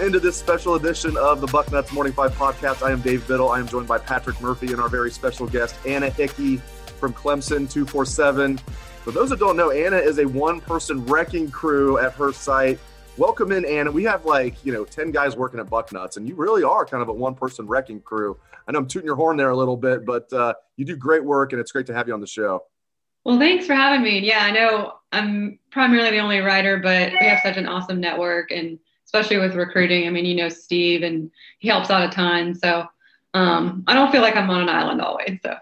Into this special edition of the Bucknuts Morning Five podcast. I am Dave Biddle. I am joined by Patrick Murphy and our very special guest, Anna Hickey from Clemson 247. For those that don't know, Anna is a one person wrecking crew at her site. Welcome in, Anna. We have like, you know, 10 guys working at Bucknuts, and you really are kind of a one person wrecking crew. I know I'm tooting your horn there a little bit, but uh, you do great work, and it's great to have you on the show. Well, thanks for having me. Yeah, I know I'm primarily the only writer, but we have such an awesome network and especially with recruiting. I mean, you know Steve, and he helps out a ton. So um, I don't feel like I'm on an island always. So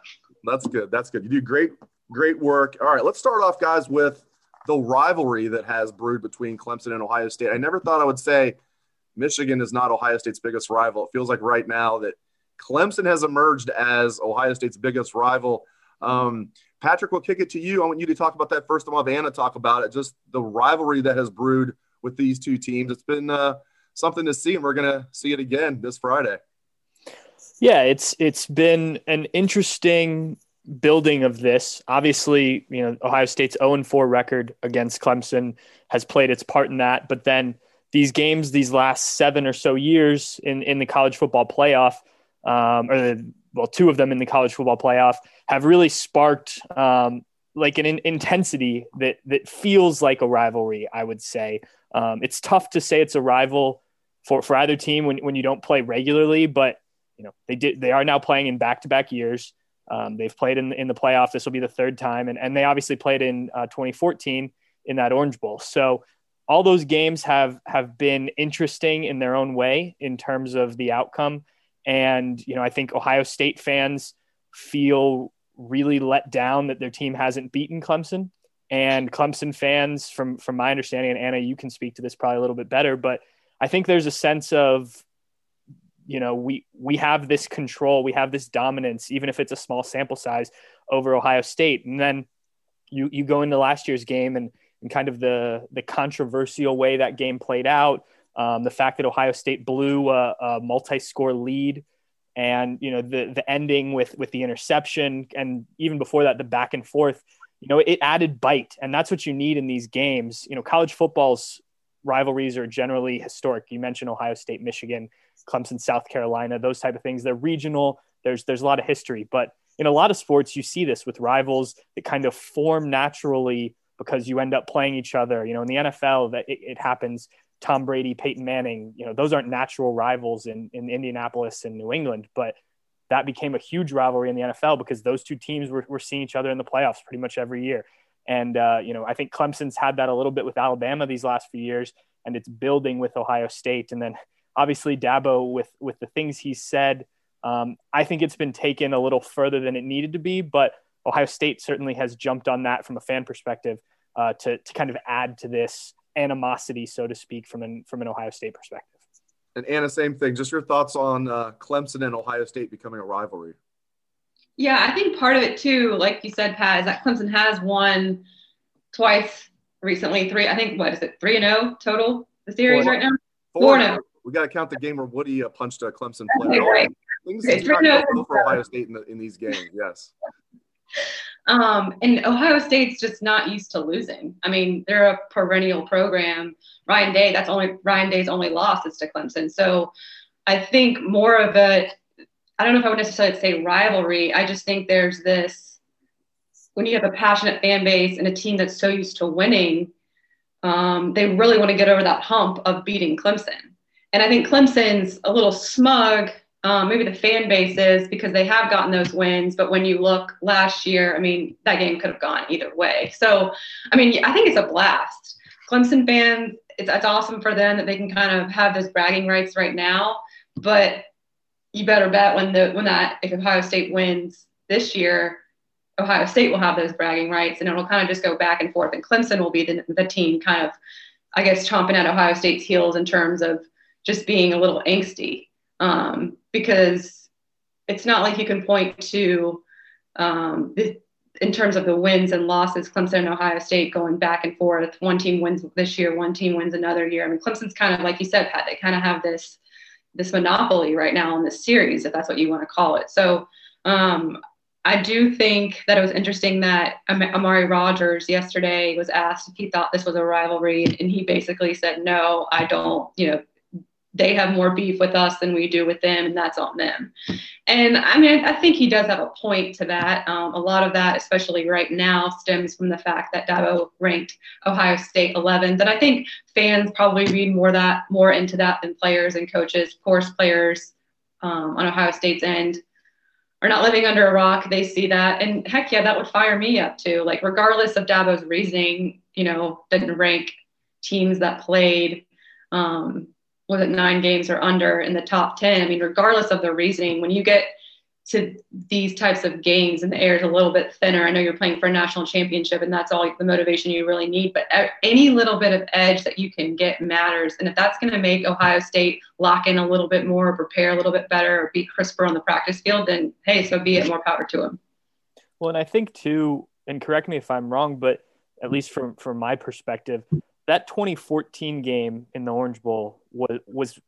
that's good. That's good. You do great, great work. All right, let's start off, guys, with the rivalry that has brewed between Clemson and Ohio State. I never thought I would say Michigan is not Ohio State's biggest rival. It feels like right now that Clemson has emerged as Ohio State's biggest rival. Um, Patrick, we'll kick it to you. I want you to talk about that first. I want Anna talk about it. Just the rivalry that has brewed with these two teams. It's been uh, something to see, and we're going to see it again this Friday. Yeah, it's it's been an interesting building of this. Obviously, you know, Ohio State's 0 4 record against Clemson has played its part in that. But then these games, these last seven or so years in, in the college football playoff, um, or the, well, two of them in the college football playoff, have really sparked um, like an in- intensity that that feels like a rivalry. I would say um, it's tough to say it's a rival for, for either team when, when you don't play regularly, but you know they did they are now playing in back to back years. Um, they've played in in the playoff. This will be the third time, and and they obviously played in uh, 2014 in that Orange Bowl. So all those games have have been interesting in their own way in terms of the outcome. And you know I think Ohio State fans feel really let down that their team hasn't beaten Clemson. And Clemson fans, from from my understanding, and Anna, you can speak to this probably a little bit better, but I think there's a sense of, you know, we we have this control, we have this dominance, even if it's a small sample size over Ohio State. And then you you go into last year's game and and kind of the the controversial way that game played out, um, the fact that Ohio State blew a, a multi-score lead and you know the the ending with with the interception and even before that the back and forth you know, it added bite, and that's what you need in these games. You know, college football's rivalries are generally historic. You mentioned Ohio State, Michigan, Clemson, South Carolina, those type of things. They're regional. There's there's a lot of history, but in a lot of sports, you see this with rivals that kind of form naturally because you end up playing each other. You know, in the NFL, that it, it happens. Tom Brady, Peyton Manning, you know, those aren't natural rivals in in Indianapolis and New England, but that became a huge rivalry in the NFL because those two teams were, were seeing each other in the playoffs pretty much every year. And, uh, you know, I think Clemson's had that a little bit with Alabama these last few years, and it's building with Ohio State. And then obviously Dabo with, with the things he said, um, I think it's been taken a little further than it needed to be, but Ohio State certainly has jumped on that from a fan perspective uh, to, to kind of add to this animosity, so to speak, from an, from an Ohio State perspective. And Anna, same thing. Just your thoughts on uh, Clemson and Ohio State becoming a rivalry. Yeah, I think part of it too, like you said, Pat, is that Clemson has won twice recently. Three, I think, what is it, three and zero oh total the series Four. right now? Four. Four we got to count the game where Woody uh, punched a Clemson player. Okay, right. Things okay, for Ohio State in, the, in these games. Yes. Um, and Ohio State's just not used to losing. I mean, they're a perennial program. Ryan Day, that's only Ryan Day's only loss is to Clemson. So I think more of a, I don't know if I would necessarily say rivalry. I just think there's this when you have a passionate fan base and a team that's so used to winning, um, they really want to get over that hump of beating Clemson. And I think Clemson's a little smug um, maybe the fan base is because they have gotten those wins. But when you look last year, I mean, that game could have gone either way. So, I mean, I think it's a blast. Clemson fans, it's, it's awesome for them that they can kind of have those bragging rights right now. But you better bet when the when that if Ohio State wins this year, Ohio State will have those bragging rights, and it'll kind of just go back and forth. And Clemson will be the, the team kind of, I guess, chomping at Ohio State's heels in terms of just being a little angsty um, because it's not like you can point to um, the, in terms of the wins and losses, Clemson and Ohio State going back and forth. One team wins this year, one team wins another year. I mean, Clemson's kind of like you said, Pat. They kind of have this this monopoly right now in this series, if that's what you want to call it. So um, I do think that it was interesting that Amari Rogers yesterday was asked if he thought this was a rivalry, and he basically said, "No, I don't. You know, they have more beef with us than we do with them, and that's on them. And I mean, I think he does have a point to that. Um, a lot of that, especially right now, stems from the fact that Dabo ranked Ohio State 11th, and I think fans probably read more that more into that than players and coaches. Of course, players um, on Ohio State's end are not living under a rock. They see that, and heck yeah, that would fire me up too. Like regardless of Dabo's reasoning, you know, didn't rank teams that played. Um, was it nine games or under in the top 10 i mean regardless of the reasoning when you get to these types of games and the air is a little bit thinner i know you're playing for a national championship and that's all the motivation you really need but any little bit of edge that you can get matters. And if that's going to make ohio state lock in a little bit more prepare a little bit better or be crisper on the practice field then hey so be it more power to them well and i think too and correct me if i'm wrong but at least from from my perspective that 2014 game in the Orange Bowl was was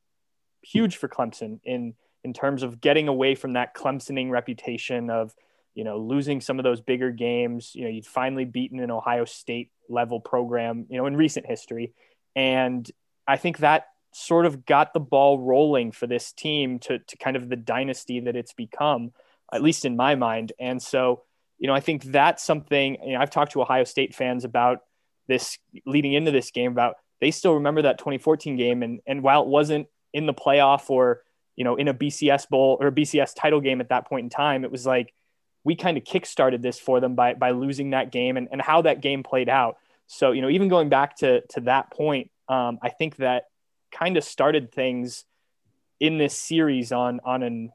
huge for Clemson in in terms of getting away from that Clemsoning reputation of you know losing some of those bigger games. You know, you'd finally beaten an Ohio State level program, you know, in recent history, and I think that sort of got the ball rolling for this team to to kind of the dynasty that it's become, at least in my mind. And so, you know, I think that's something. You know, I've talked to Ohio State fans about this leading into this game about they still remember that 2014 game and and while it wasn't in the playoff or you know in a BCS bowl or BCS title game at that point in time it was like we kind of kickstarted this for them by by losing that game and, and how that game played out so you know even going back to to that point um, I think that kind of started things in this series on on an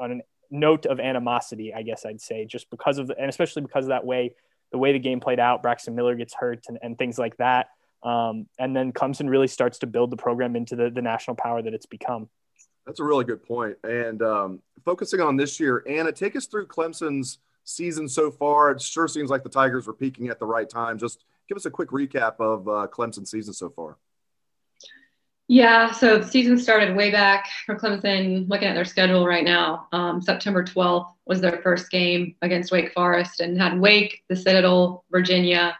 on a note of animosity I guess I'd say just because of the, and especially because of that way the way the game played out, Braxton Miller gets hurt and, and things like that. Um, and then Clemson really starts to build the program into the, the national power that it's become. That's a really good point. And um, focusing on this year, Anna, take us through Clemson's season so far. It sure seems like the Tigers were peaking at the right time. Just give us a quick recap of uh, Clemson's season so far. Yeah, so the season started way back for Clemson. Looking at their schedule right now, um, September 12th was their first game against Wake Forest, and had Wake, the Citadel, Virginia,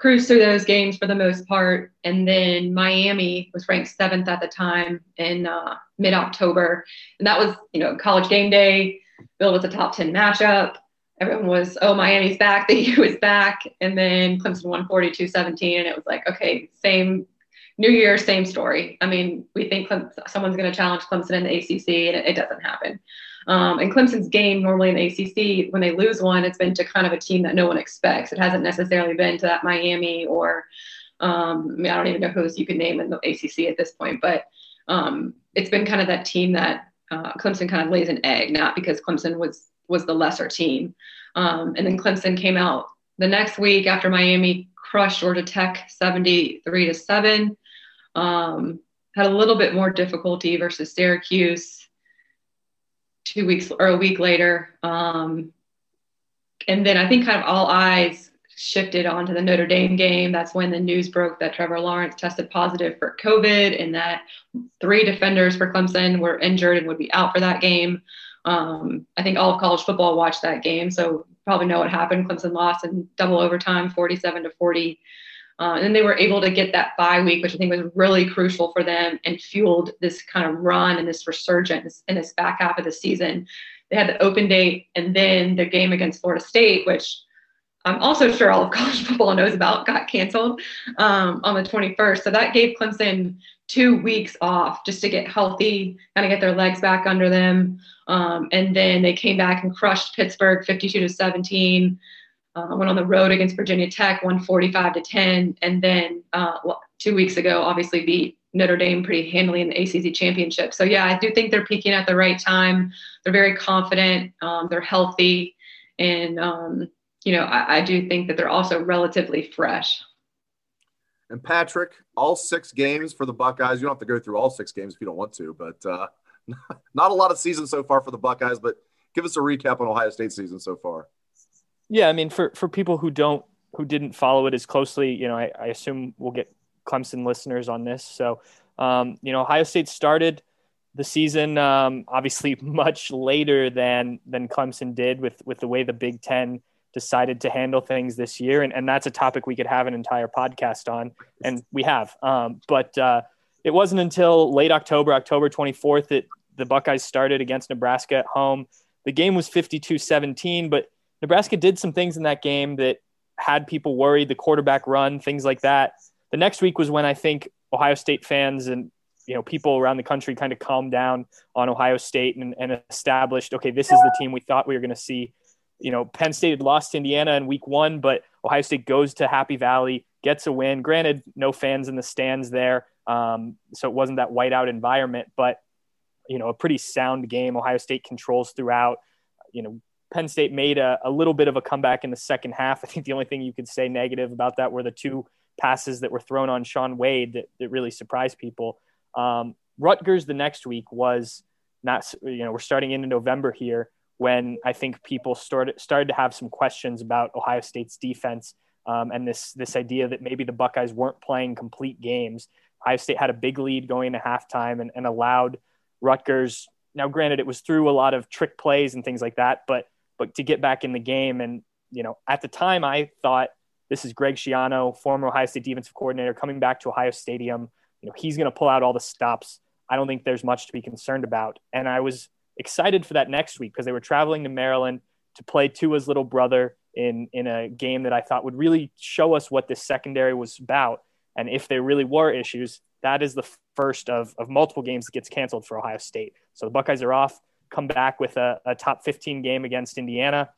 cruise through those games for the most part. And then Miami was ranked seventh at the time in uh, mid-October, and that was you know college game day, billed as a top 10 matchup. Everyone was, oh, Miami's back, the U is back, and then Clemson won 42-17, and it was like, okay, same New Year, same story. I mean, we think Clem- someone's going to challenge Clemson in the ACC, and it, it doesn't happen. Um, and Clemson's game normally in the ACC, when they lose one, it's been to kind of a team that no one expects. It hasn't necessarily been to that Miami or um, I, mean, I don't even know who you could name in the ACC at this point, but um, it's been kind of that team that uh, Clemson kind of lays an egg, not because Clemson was was the lesser team. Um, and then Clemson came out the next week after Miami crushed Georgia Tech 73 to seven. Um, had a little bit more difficulty versus Syracuse two weeks or a week later. Um, and then I think kind of all eyes shifted onto the Notre Dame game. That's when the news broke that Trevor Lawrence tested positive for COVID and that three defenders for Clemson were injured and would be out for that game. Um, I think all of college football watched that game, so probably know what happened. Clemson lost in double overtime, 47 to 40. Uh, and then they were able to get that bye week, which I think was really crucial for them and fueled this kind of run and this resurgence in this back half of the season. They had the open date and then the game against Florida State, which I'm also sure all of college football knows about, got canceled um, on the 21st. So that gave Clemson two weeks off just to get healthy, kind of get their legs back under them. Um, and then they came back and crushed Pittsburgh 52 to 17 uh, went on the road against Virginia Tech, won 45 to 10, and then uh, two weeks ago, obviously beat Notre Dame pretty handily in the ACC championship. So yeah, I do think they're peaking at the right time. They're very confident. Um, they're healthy, And, um, you know, I, I do think that they're also relatively fresh. And Patrick, all six games for the Buckeyes. You don't have to go through all six games if you don't want to, but uh, not a lot of season so far for the Buckeyes. But give us a recap on Ohio State season so far. Yeah, I mean, for for people who don't who didn't follow it as closely, you know, I, I assume we'll get Clemson listeners on this. So, um, you know, Ohio State started the season um, obviously much later than than Clemson did with with the way the Big Ten decided to handle things this year, and, and that's a topic we could have an entire podcast on, and we have. Um, but uh, it wasn't until late October, October 24th, that the Buckeyes started against Nebraska at home. The game was 52-17, but Nebraska did some things in that game that had people worried. The quarterback run, things like that. The next week was when I think Ohio State fans and you know people around the country kind of calmed down on Ohio State and, and established okay this is the team we thought we were going to see you know Penn State had lost to Indiana in week one but Ohio State goes to Happy Valley gets a win granted no fans in the stands there um, so it wasn't that whiteout environment but you know a pretty sound game Ohio State controls throughout you know Penn State made a, a little bit of a comeback in the second half I think the only thing you could say negative about that were the two passes that were thrown on Shaun Wade that, that really surprised people um, Rutgers the next week was not, you know, we're starting into November here when I think people started started to have some questions about Ohio State's defense um, and this this idea that maybe the Buckeyes weren't playing complete games. Ohio State had a big lead going into halftime and, and allowed Rutgers. Now, granted, it was through a lot of trick plays and things like that, but but to get back in the game and you know at the time I thought this is Greg Schiano, former Ohio State defensive coordinator, coming back to Ohio Stadium you know, he's going to pull out all the stops. I don't think there's much to be concerned about. And I was excited for that next week because they were traveling to Maryland to play Tua's little brother in in a game that I thought would really show us what this secondary was about. And if there really were issues, that is the first of, of multiple games that gets canceled for Ohio State. So the Buckeyes are off, come back with a, a top 15 game against Indiana.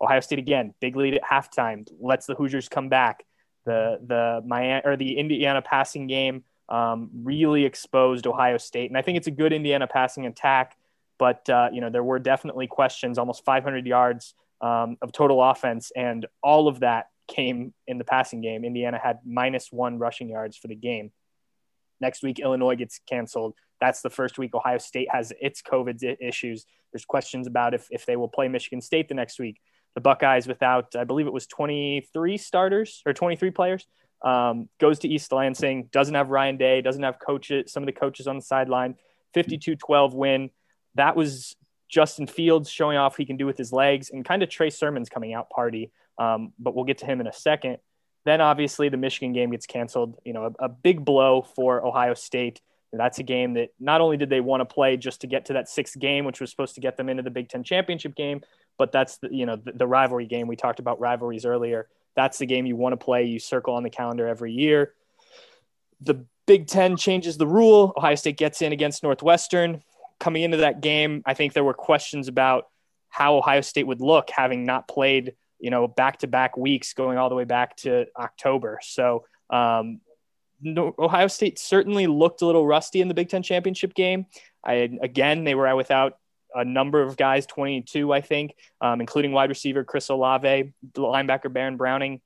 Ohio State again, big lead at halftime, lets the Hoosiers come back. The the Miami or the Indiana passing game um, really exposed Ohio State. And I think it's a good Indiana passing attack, but uh, you know there were definitely questions, almost 500 yards um, of total offense, and all of that came in the passing game. Indiana had minus one rushing yards for the game. Next week, Illinois gets canceled. That's the first week Ohio State has its COVID issues. There's questions about if, if they will play Michigan State the next week. The Buckeyes, without, I believe it was 23 starters or 23 players, um, goes to East Lansing, doesn't have Ryan Day, doesn't have coaches, some of the coaches on the sideline, 52 12 win. That was Justin Fields showing off he can do with his legs and kind of Trey Sermon's coming out party. Um, but we'll get to him in a second. Then obviously the Michigan game gets canceled. You know, a, a big blow for Ohio State. That's a game that not only did they want to play just to get to that sixth game, which was supposed to get them into the Big Ten championship game, but that's the, you know the, the rivalry game. We talked about rivalries earlier that's the game you want to play. You circle on the calendar every year. The Big Ten changes the rule. Ohio State gets in against Northwestern. Coming into that game, I think there were questions about how Ohio State would look having not played, you know, back to back weeks going all the way back to October. So, um, no, Ohio State certainly looked a little rusty in the Big Ten championship game. I, again, they were without a number of guys, 22, I think, um, including wide receiver Chris Olave, linebacker Baron Browning.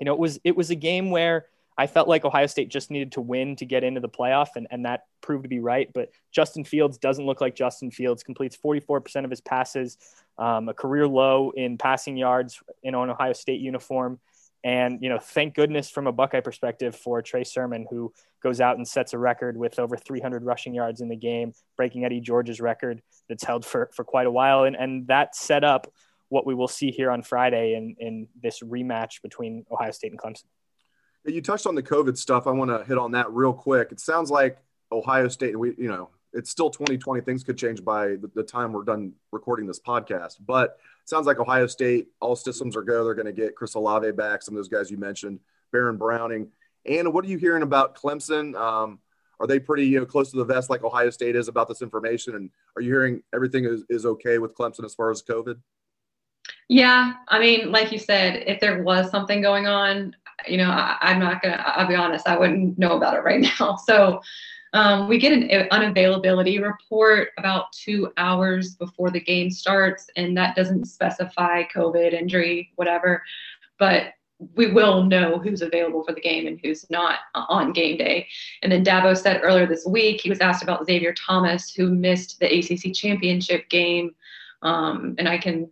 You know, it was it was a game where I felt like Ohio State just needed to win to get into the playoff, and, and that proved to be right. But Justin Fields doesn't look like Justin Fields, completes 44% of his passes, um, a career low in passing yards in an Ohio State uniform. And, you know, thank goodness from a Buckeye perspective for Trey Sermon, who goes out and sets a record with over 300 rushing yards in the game, breaking Eddie George's record that's held for, for quite a while. And, and that set up what we will see here on Friday in, in this rematch between Ohio State and Clemson. You touched on the COVID stuff. I want to hit on that real quick. It sounds like Ohio State, we, you know, it's still 2020. Things could change by the, time we're done recording this podcast. But sounds like Ohio State, all systems are go. They're going to get Chris Olave back. Some of those guys you mentioned, Baron Browning. And what are you hearing about Clemson? Um, are they pretty you know close to the vest like Ohio State is about this information? And are you hearing everything is, is okay with Clemson as far as COVID? Yeah, I mean, like you said, if there was something going on, you know, I, am not gonna. I'll be honest, I wouldn't know about it right now. So Um, we get an unavailability report about two hours before the game starts, and that doesn't specify COVID, injury, whatever. But we will know who's available for the game and who's not on game day. And then Dabo said earlier this week, he was asked about Xavier Thomas, who missed the ACC championship game. Um, and I can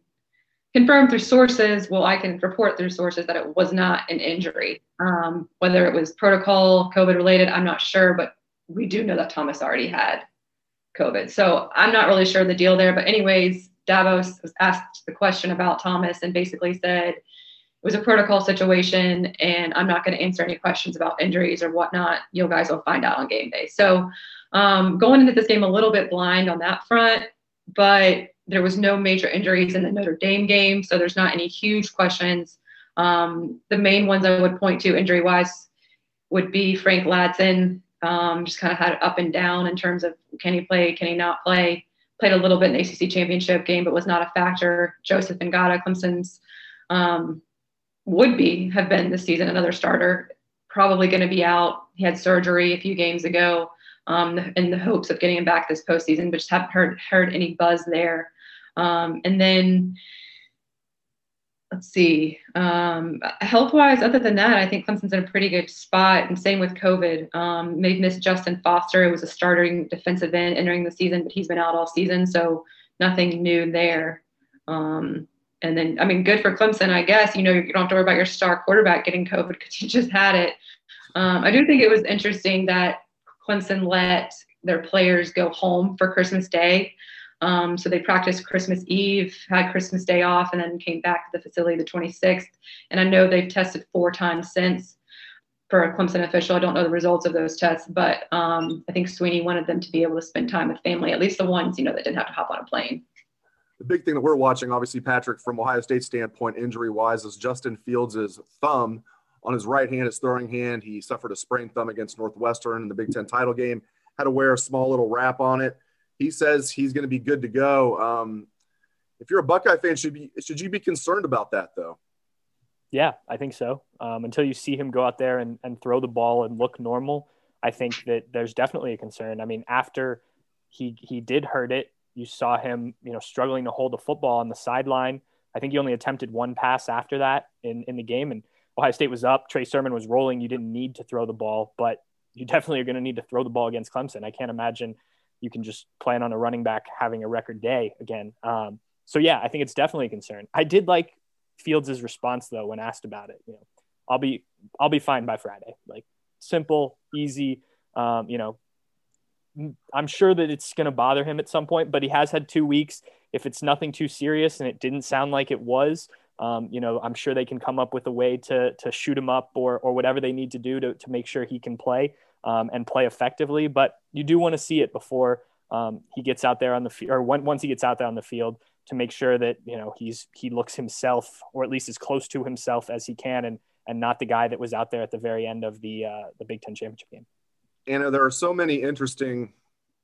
confirm through sources, well, I can report through sources that it was not an injury. Um, whether it was protocol, COVID related, I'm not sure, but we do know that Thomas already had COVID. So I'm not really sure the deal there. But, anyways, Dabo's was asked the question about Thomas and basically said, it was a protocol situation and I'm not going to answer any questions about injuries or whatnot. You guys will find out on game day. So um, going into this game a little bit blind on that front, but there was no major injuries in the Notre Dame game, so there's not any huge questions. Um, the main ones I would point to injury wise would be Frank Ladson. Um, just kind of had up and down in terms of can he play, can he not play. Played a little bit in the ACC championship game, but was not a factor. Joseph Ngata, Clemson's um, would be have been this season another starter, probably going to be out. He had surgery a few games ago um, in the hopes of getting him back this postseason, but just haven't heard heard any buzz there. Um, and then let's see, um, health wise, other than that, I think Clemson's in a pretty good spot. And same with COVID. Um, they've missed Justin Foster, who was a starting defensive end entering the season, but he's been out all season, so nothing new there. Um, and then, I mean, good for Clemson, I guess. You know, you don't have to worry about your star quarterback getting COVID because you just had it. Um, I do think it was interesting that Clemson let their players go home for Christmas Day. Um, so they practiced Christmas Eve, had Christmas Day off, and then came back to the facility the 26th. And I know they've tested four times since for a Clemson official. I don't know the results of those tests, but um, I think Swinney wanted them to be able to spend time with family, at least the ones, you know, that didn't have to hop on a plane. The big thing that we're watching, obviously, Patrick, from Ohio State standpoint, injury wise, is Justin Fields' thumb on his right hand, his throwing hand. He suffered a sprained thumb against Northwestern in the Big Ten title game, had to wear a small little wrap on it he says he's going to be good to go. Um, if you're a Buckeye fan, should be should you be concerned about that though? Yeah, I think so. Um, until you see him go out there and, and throw the ball and look normal, I think that there's definitely a concern. I mean, after he he did hurt it, you saw him, you know, struggling to hold the football on the sideline. I think he only attempted one pass after that in, in the game, and Ohio State was up. Trey Sermon was rolling. You didn't need to throw the ball, but you definitely are going to need to throw the ball against Clemson. I can't imagine you can just plan on a running back having a record day again. Um, so yeah, I think it's definitely a concern. I did like Fields' response though when asked about it. You know, I'll be I'll be fine by Friday. Like simple, easy. Um, you know, I'm sure that it's going to bother him at some point, but he has had two weeks. If it's nothing too serious, and it didn't sound like it was, um, you know, I'm sure they can come up with a way to to shoot him up or or whatever they need to do to to make sure he can play um, and play effectively. But you do want to see it before um, he gets out there on the field, or when, once he gets out there on the field, to make sure that you know he's he looks himself, or at least as close to himself as he can, and and not the guy that was out there at the very end of the uh, the Big Ten championship game. Anna, there are so many interesting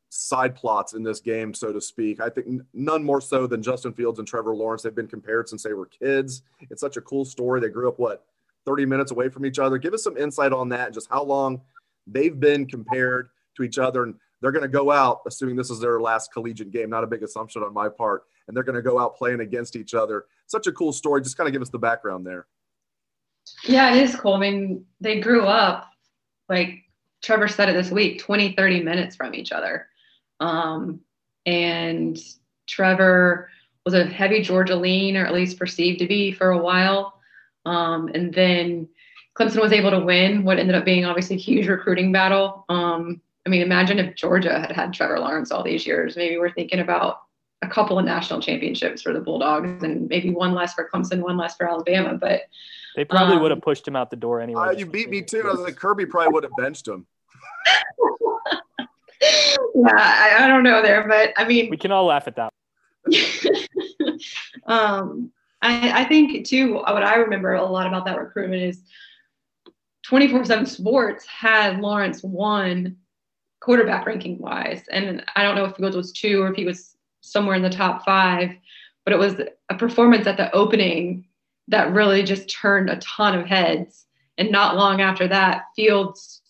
side plots in this game, so to speak. I think none more so than Justin Fields and Trevor Lawrence. They've been compared since they were kids. It's such a cool story. They grew up what 30 minutes away from each other. Give us some insight on that and just how long they've been compared to each other and they're going to go out assuming this is their last collegiate game not a big assumption on my part and they're going to go out playing against each other. Such a cool story. Just kind of give us the background there. Yeah it is cool. I mean they grew up like trevor said it this week 20 30 minutes from each other. Um, and trevor was a heavy georgia lean or at least perceived to be for a while. Um, and then Clemson was able to win what ended up being obviously a huge recruiting battle. Um, I mean, imagine if Georgia had had Trevor Lawrence all these years. Maybe we're thinking about a couple of national championships for the Bulldogs and maybe one less for Clemson, one less for Alabama. But they probably um, would have pushed him out the door anyway. Uh, you beat me too. I was like, Kirby probably would have benched him. yeah, I, I, don't know there, but I mean, we can all laugh at that. um, I, I think too. What I remember a lot about that recruitment is 24 7 Sports had Lawrence one quarterback ranking wise. And I don't know if Fields was two or if he was somewhere in the top five, but it was a performance at the opening that really just turned a ton of heads. And not long after that, Fields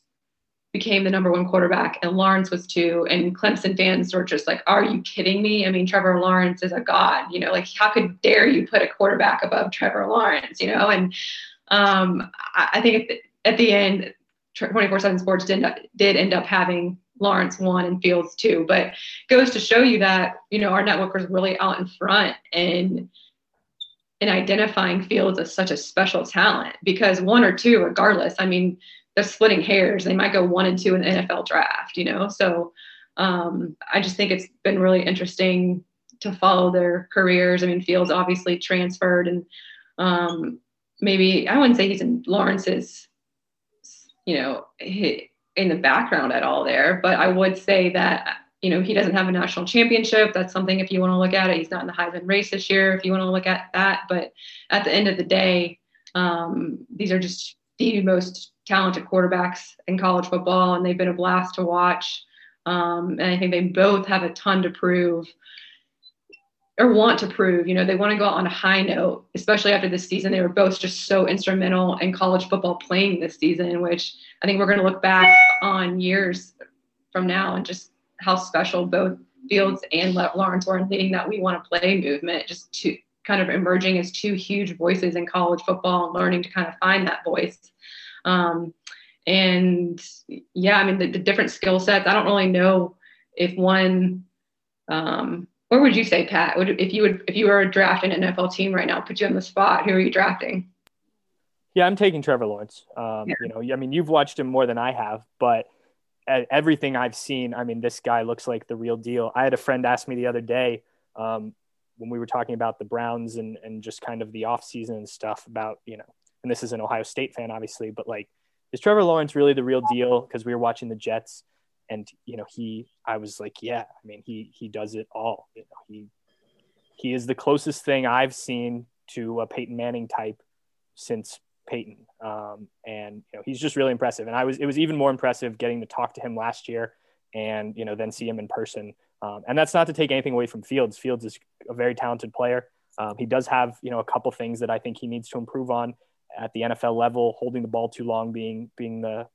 became the number one quarterback and Lawrence was two. And Clemson fans were just like, are you kidding me? I mean, Trevor Lawrence is a god, you know, like how could dare you put a quarterback above Trevor Lawrence, you know? And um, I, I, think the, at the end, 24 7 sports did, did end up having Lawrence one and Fields two, but goes to show you that, you know, our network was really out in front and in identifying Fields as such a special talent because one or two, regardless, I mean, they're splitting hairs. They might go one and two in the NFL draft, you know? So um, I just think it's been really interesting to follow their careers. I mean, Fields obviously transferred and um, maybe, I wouldn't say he's in Lawrence's, you know, in the background at all there, but I would say that, you know, he doesn't have a national championship. That's something if you want to look at it. He's not in the Heisman race this year if you want to look at that. But at the end of the day, um, these are just the most talented quarterbacks in college football, and they've been a blast to watch. Um, and I think they both have a ton to prove or want to prove. You know, they want to go out on a high note, especially after this season. They were both just so instrumental in college football playing this season, which I think we're going to look back on years from now and just how special both Fields and Lawrence were in leading that we want to play movement, just to kind of emerging as two huge voices in college football and learning to kind of find that voice. Um, and yeah, I mean, the, the different skill sets, I don't really know if one, um, what would you say, Pat? Would, if you would, if you were drafting an NFL team right now, put you on the spot, who are you drafting? Yeah, I'm taking Trevor Lawrence. Um, yeah. You know, I mean, you've watched him more than I have, but everything I've seen, I mean, this guy looks like the real deal. I had a friend ask me the other day um, when we were talking about the Browns and, and just kind of the offseason and stuff about, you know, and this is an Ohio State fan, obviously, but like, is Trevor Lawrence really the real deal? Because we were watching the Jets, and you know, he, I was like, yeah, I mean, he he does it all. You know, he he is the closest thing I've seen to a Peyton Manning type since Peyton, um, and you know, he's just really impressive. And I was, it was even more impressive getting to talk to him last year, and you know, then see him in person. Um, and that's not to take anything away from Fields. Fields is a very talented player. Um, he does have, you know, a couple things that I think he needs to improve on at the NFL level, holding the ball too long being being the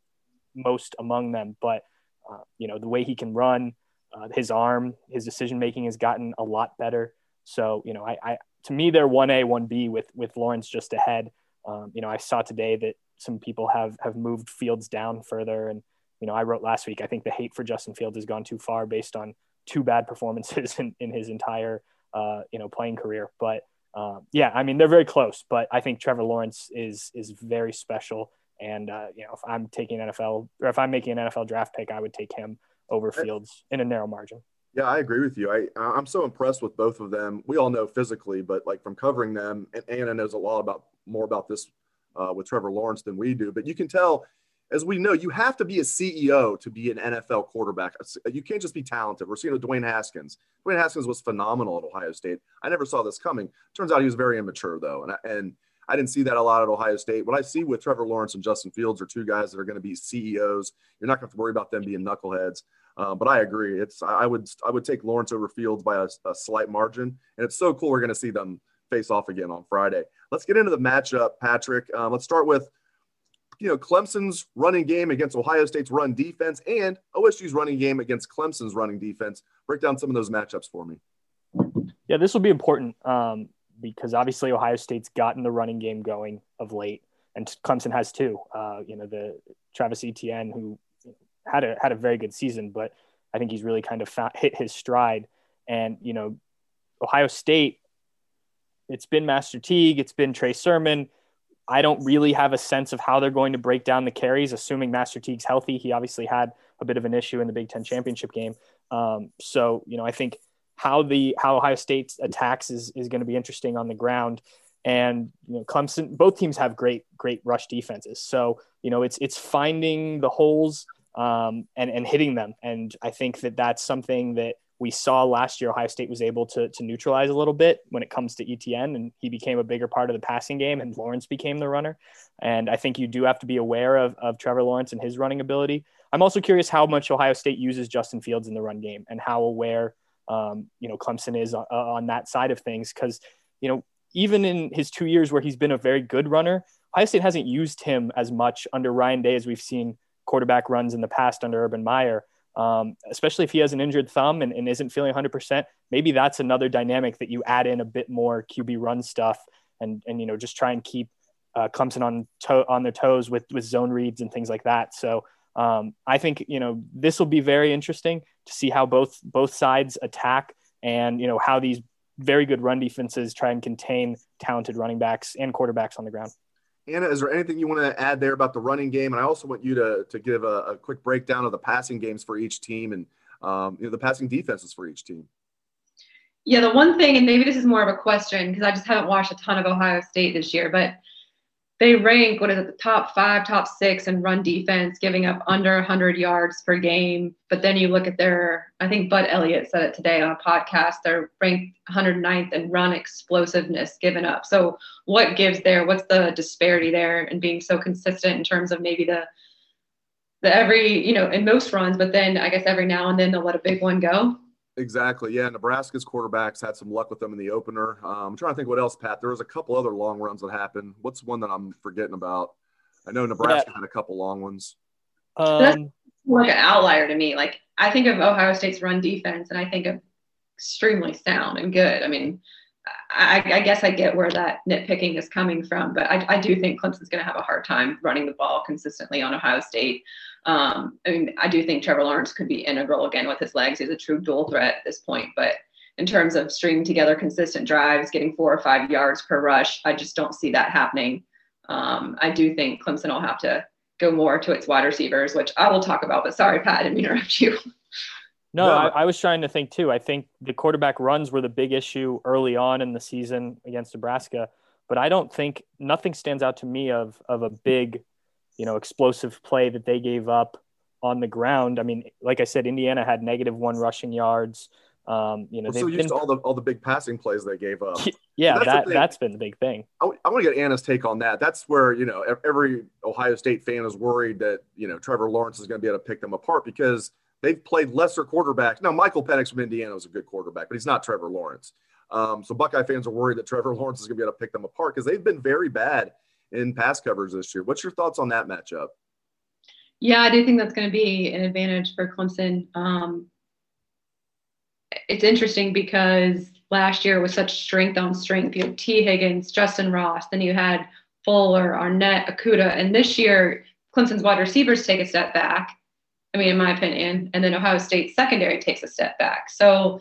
most among them. But uh, you know the way he can run, uh, his arm, his decision making has gotten a lot better. So you know, I, I to me they're one A, one B with with Lawrence just ahead. Um, you know, I saw today that some people have have moved Fields down further, and you know, I wrote last week. I think the hate for Justin Fields has gone too far based on two bad performances in, in his entire uh, you know playing career. But um, yeah, I mean they're very close, but I think Trevor Lawrence is is very special. And uh, you know, if I'm taking NFL or if I'm making an NFL draft pick, I would take him over Fields in a narrow margin. Yeah, I agree with you. I I'm so impressed with both of them. We all know physically, but like from covering them, and Anna knows a lot about more about this uh, with Trevor Lawrence than we do. But you can tell as we know, you have to be a CEO to be an NFL quarterback. You can't just be talented. We're seeing with Dwayne Haskins. Dwayne Haskins was phenomenal at Ohio State. I never saw this coming. Turns out he was very immature though, and and I didn't see that a lot at Ohio State. What I see with Trevor Lawrence and Justin Fields are two guys that are going to be CEOs. You're not going to have to worry about them being knuckleheads. Uh, but I agree. It's I would I would take Lawrence over Fields by a, a slight margin, and it's so cool we're going to see them face off again on Friday. Let's get into the matchup, Patrick. Um, let's start with you know, Clemson's running game against Ohio State's run defense and OSU's running game against Clemson's running defense. Break down some of those matchups for me. Yeah, this will be important um, because obviously Ohio State's gotten the running game going of late, and Clemson has too. Uh, you know, the Travis Etienne who had a had a very good season, but I think he's really kind of hit his stride. And you know, Ohio State, it's been Master Teague, it's been Trey Sermon I don't really have a sense of how they're going to break down the carries, assuming Master Teague's healthy. He obviously had a bit of an issue in the Big Ten championship game. Um, so, you know, I think how the how Ohio State attacks is is going to be interesting on the ground. And you know, Clemson, both teams have great great rush defenses. So, you know, it's it's finding the holes um, and and hitting them. And I think that that's something that we saw last year Ohio State was able to, to neutralize a little bit when it comes to Etienne, and he became a bigger part of the passing game, and Lawrence became the runner. And I think you do have to be aware of, of Trevor Lawrence and his running ability. I'm also curious how much Ohio State uses Justin Fields in the run game and how aware um, you know Clemson is on, on that side of things because you know even in his two years where he's been a very good runner, Ohio State hasn't used him as much under Ryan Day as we've seen quarterback runs in the past under Urban Meyer. Um, especially if he has an injured thumb and, and isn't feeling 100%, maybe that's another dynamic that you add in a bit more QB run stuff and, and you know, just try and keep uh, Clemson on to- on their toes with, with zone reads and things like that. So um, I think, you know, this will be very interesting to see how both, both sides attack and, you know, how these very good run defenses try and contain talented running backs and quarterbacks on the ground. Anna, is there anything you want to add there about the running game? And I also want you to, to give a, a quick breakdown of the passing games for each team and um, you know, the passing defenses for each team. Yeah, the one thing, and maybe this is more of a question because I just haven't watched a ton of Ohio State this year, but they rank what is it the top five top six in run defense giving up under 100 yards per game. But then you look at their i think bud elliott said it today on a podcast they're ranked 109th in run explosiveness given up. So what gives there what's the disparity there and being so consistent in terms of maybe the the every you know in most runs but then i guess every now and then they'll let a big one go Exactly. Yeah. Nebraska's quarterbacks had some luck with them in the opener. Um, I'm trying to think what else, Pat. There was a couple other long runs that happened. What's one that I'm forgetting about? I know Nebraska yeah. had a couple long ones. Um, like an outlier to me. Like I think of Ohio State's run defense, and I think of extremely sound and good. I mean, I, I guess I get where that nitpicking is coming from, but I, I do think Clemson's going to have a hard time running the ball consistently on Ohio State. Um, I mean, I do think Trevor Lawrence could be integral again with his legs. He's a true dual threat at this point. But in terms of stringing together consistent drives, getting four or five yards per rush, I just don't see that happening. Um, I do think Clemson will have to go more to its wide receivers, which I will talk about. But sorry, Pat, I didn't interrupt you. No, I, I, was trying to think too. I think the quarterback runs were the big issue early on in the season against Nebraska, but I don't think nothing stands out to me of of a big you know, explosive play that they gave up on the ground. I mean, like I said, Indiana had negative one rushing yards. Um, you know, well, so used been, all the all the big passing plays they gave up. Yeah, so that that's been the big thing. I, I want to get Anna's take on that. That's where you know every Ohio State fan is worried that you know Trevor Lawrence is going to be able to pick them apart because they've played lesser quarterbacks. Now, Michael Penix from Indiana is a good quarterback, but he's not Trevor Lawrence. Um, so Buckeye fans are worried that Trevor Lawrence is going to be able to pick them apart because they've been very bad in pass covers this year. What's your thoughts on that matchup? Yeah, I do think that's going to be an advantage for Clemson. Um, it's interesting because last year was such strength on strength. You had Tee Higgins, Justyn Ross, then you had Fuller, Arnette, Okudah, and this year Clemson's wide receivers take a step back. I mean, in my opinion, and then Ohio State secondary takes a step back. So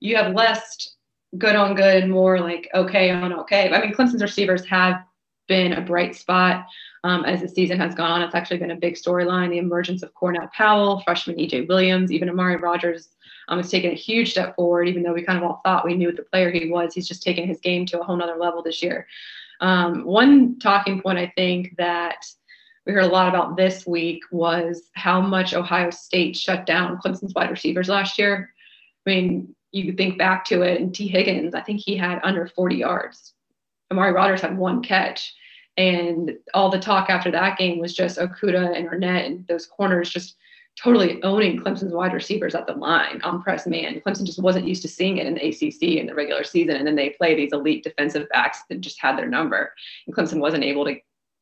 you have less good on good and more like okay on okay. I mean, Clemson's receivers have been a bright spot um, as the season has gone on. It's actually been a big storyline. The emergence of Cornell Powell, freshman EJ Williams, even Amari Rogers um, has taken a huge step forward, even though we kind of all thought we knew the player he was. He's just taken his game to a whole nother level this year. Um, one talking point I think that we heard a lot about this week was how much Ohio State shut down Clemson's wide receivers last year. I mean, you think back to it, and Tee Higgins, I think he had under 40 yards. Amari Rogers had one catch. And all the talk after that game was just Okudah and Arnette and those corners just totally owning Clemson's wide receivers at the line on press man. Clemson just wasn't used to seeing it in the ACC in the regular season. And then they play these elite defensive backs that just had their number. And Clemson wasn't able to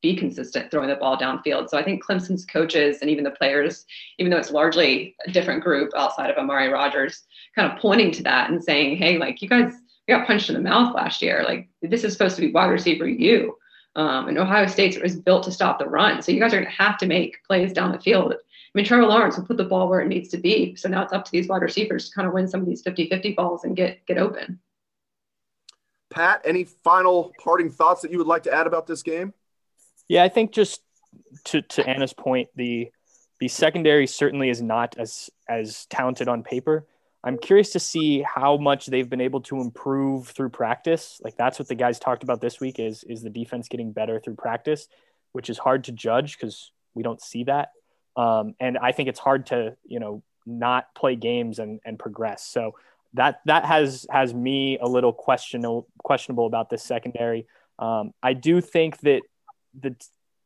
be consistent throwing the ball downfield. So I think Clemson's coaches and even the players, even though it's largely a different group outside of Amari Rogers, kind of pointing to that and saying, hey, like you guys we got punched in the mouth last year. Like this is supposed to be wide receiver you. Um, and Ohio State was built to stop the run. So you guys are going to have to make plays down the field. I mean, Trevor Lawrence will put the ball where it needs to be. So now it's up to these wide receivers to kind of win some of these 50 50 balls and get, get open. Pat, any final parting thoughts that you would like to add about this game? Yeah, I think just to, to Anna's point, the the secondary certainly is not as as talented on paper, I'm curious to see how much they've been able to improve through practice. Like that's what the guys talked about this week is is the defense getting better through practice, which is hard to judge because we don't see that. Um, and I think it's hard to you know not play games and and progress. So that that has has me a little questionable questionable about this secondary. Um, I do think that the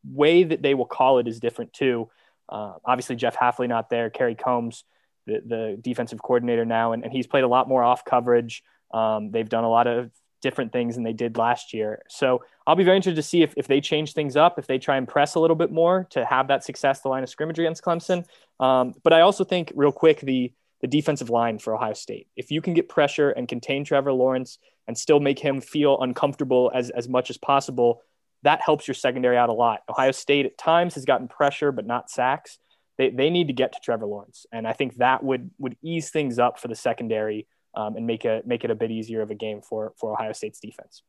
way that they will call it is different too. Uh, obviously, Jeff Hafley not there, Kerry Coombs, the, the defensive coordinator now, and, and he's played a lot more off coverage. Um, they've done a lot of different things than they did last year. So I'll be very interested to see if, if they change things up, if they try and press a little bit more to have that success, the line of scrimmage against Clemson. Um, but I also think, real quick, the the defensive line for Ohio State. If you can get pressure and contain Trevor Lawrence and still make him feel uncomfortable as, as much as possible, that helps your secondary out a lot. Ohio State at times has gotten pressure, but not sacks. They, they need to get to Trevor Lawrence. And I think that would, would ease things up for the secondary um, and make it make it a bit easier of a game for for Ohio State's defense.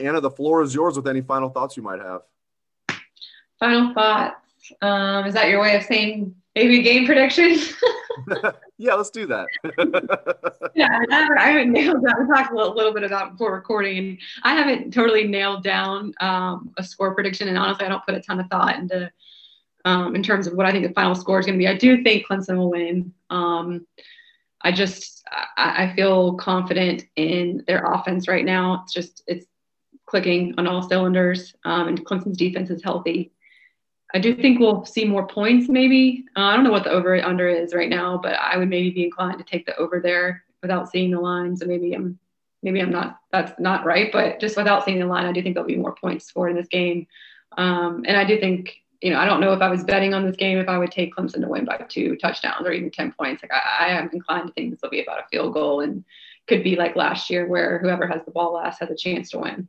Anna, the floor is yours with any final thoughts you might have. Final thoughts. Um, is that your way of saying maybe game prediction? yeah, let's do that. yeah, I haven't, nailed down. We talked a little, little, bit about before recording, I haven't totally nailed down um, a score prediction. And honestly, I don't put a ton of thought into um, in terms of what I think the final score is going to be. I do think Clemson will win. Um, I just I, I feel confident in their offense right now. It's just it's clicking on all cylinders, um, and Clemson's defense is healthy. I do think we'll see more points. Maybe uh, I don't know what the over under is right now, but I would maybe be inclined to take the over there without seeing the line. So maybe I'm maybe I'm not that's not right, but just without seeing the line, I do think there'll be more points scored in this game. Um, and I do think you know, I don't know if I was betting on this game if I would take Clemson to win by two touchdowns or even 10 points. Like I, I am inclined to think this will be about a field goal and could be like last year where whoever has the ball last has a chance to win.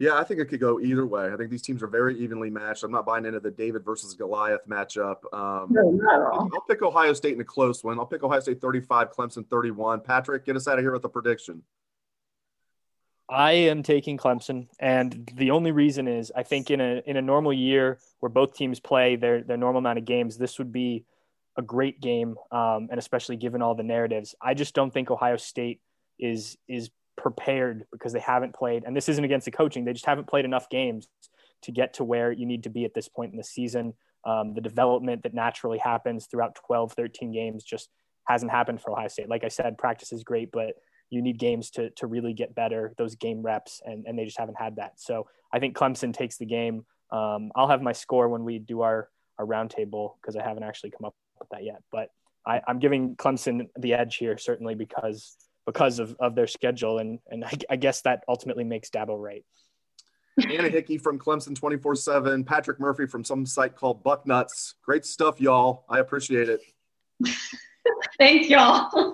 Yeah, I think it could go either way. I think these teams are very evenly matched. I'm not buying into the David versus Goliath matchup. Um, no, not at all. I'll pick Ohio State in a close one. I'll pick Ohio State 35, Clemson 31. Patrick, get us out of here with a prediction. I am taking Clemson, and the only reason is I think in a in a normal year where both teams play their their normal amount of games, this would be a great game, um, and especially given all the narratives. I just don't think Ohio State is is prepared because they haven't played, and this isn't against the coaching. They just haven't played enough games to get to where you need to be at this point in the season. Um, the development that naturally happens throughout 12, 13 games just hasn't happened for Ohio State. Like I said, practice is great, but you need games to to really get better, those game reps, and and they just haven't had that. So I think Clemson takes the game. Um, I'll have my score when we do our our roundtable because I haven't actually come up with that yet. But I, I'm giving Clemson the edge here certainly because because of, of their schedule and and I, I guess that ultimately makes Dabo right. Anna Hickey from Clemson 24 7, Patrick Murphy from some site called Bucknuts. Great stuff, y'all. I appreciate it. Thanks, y'all.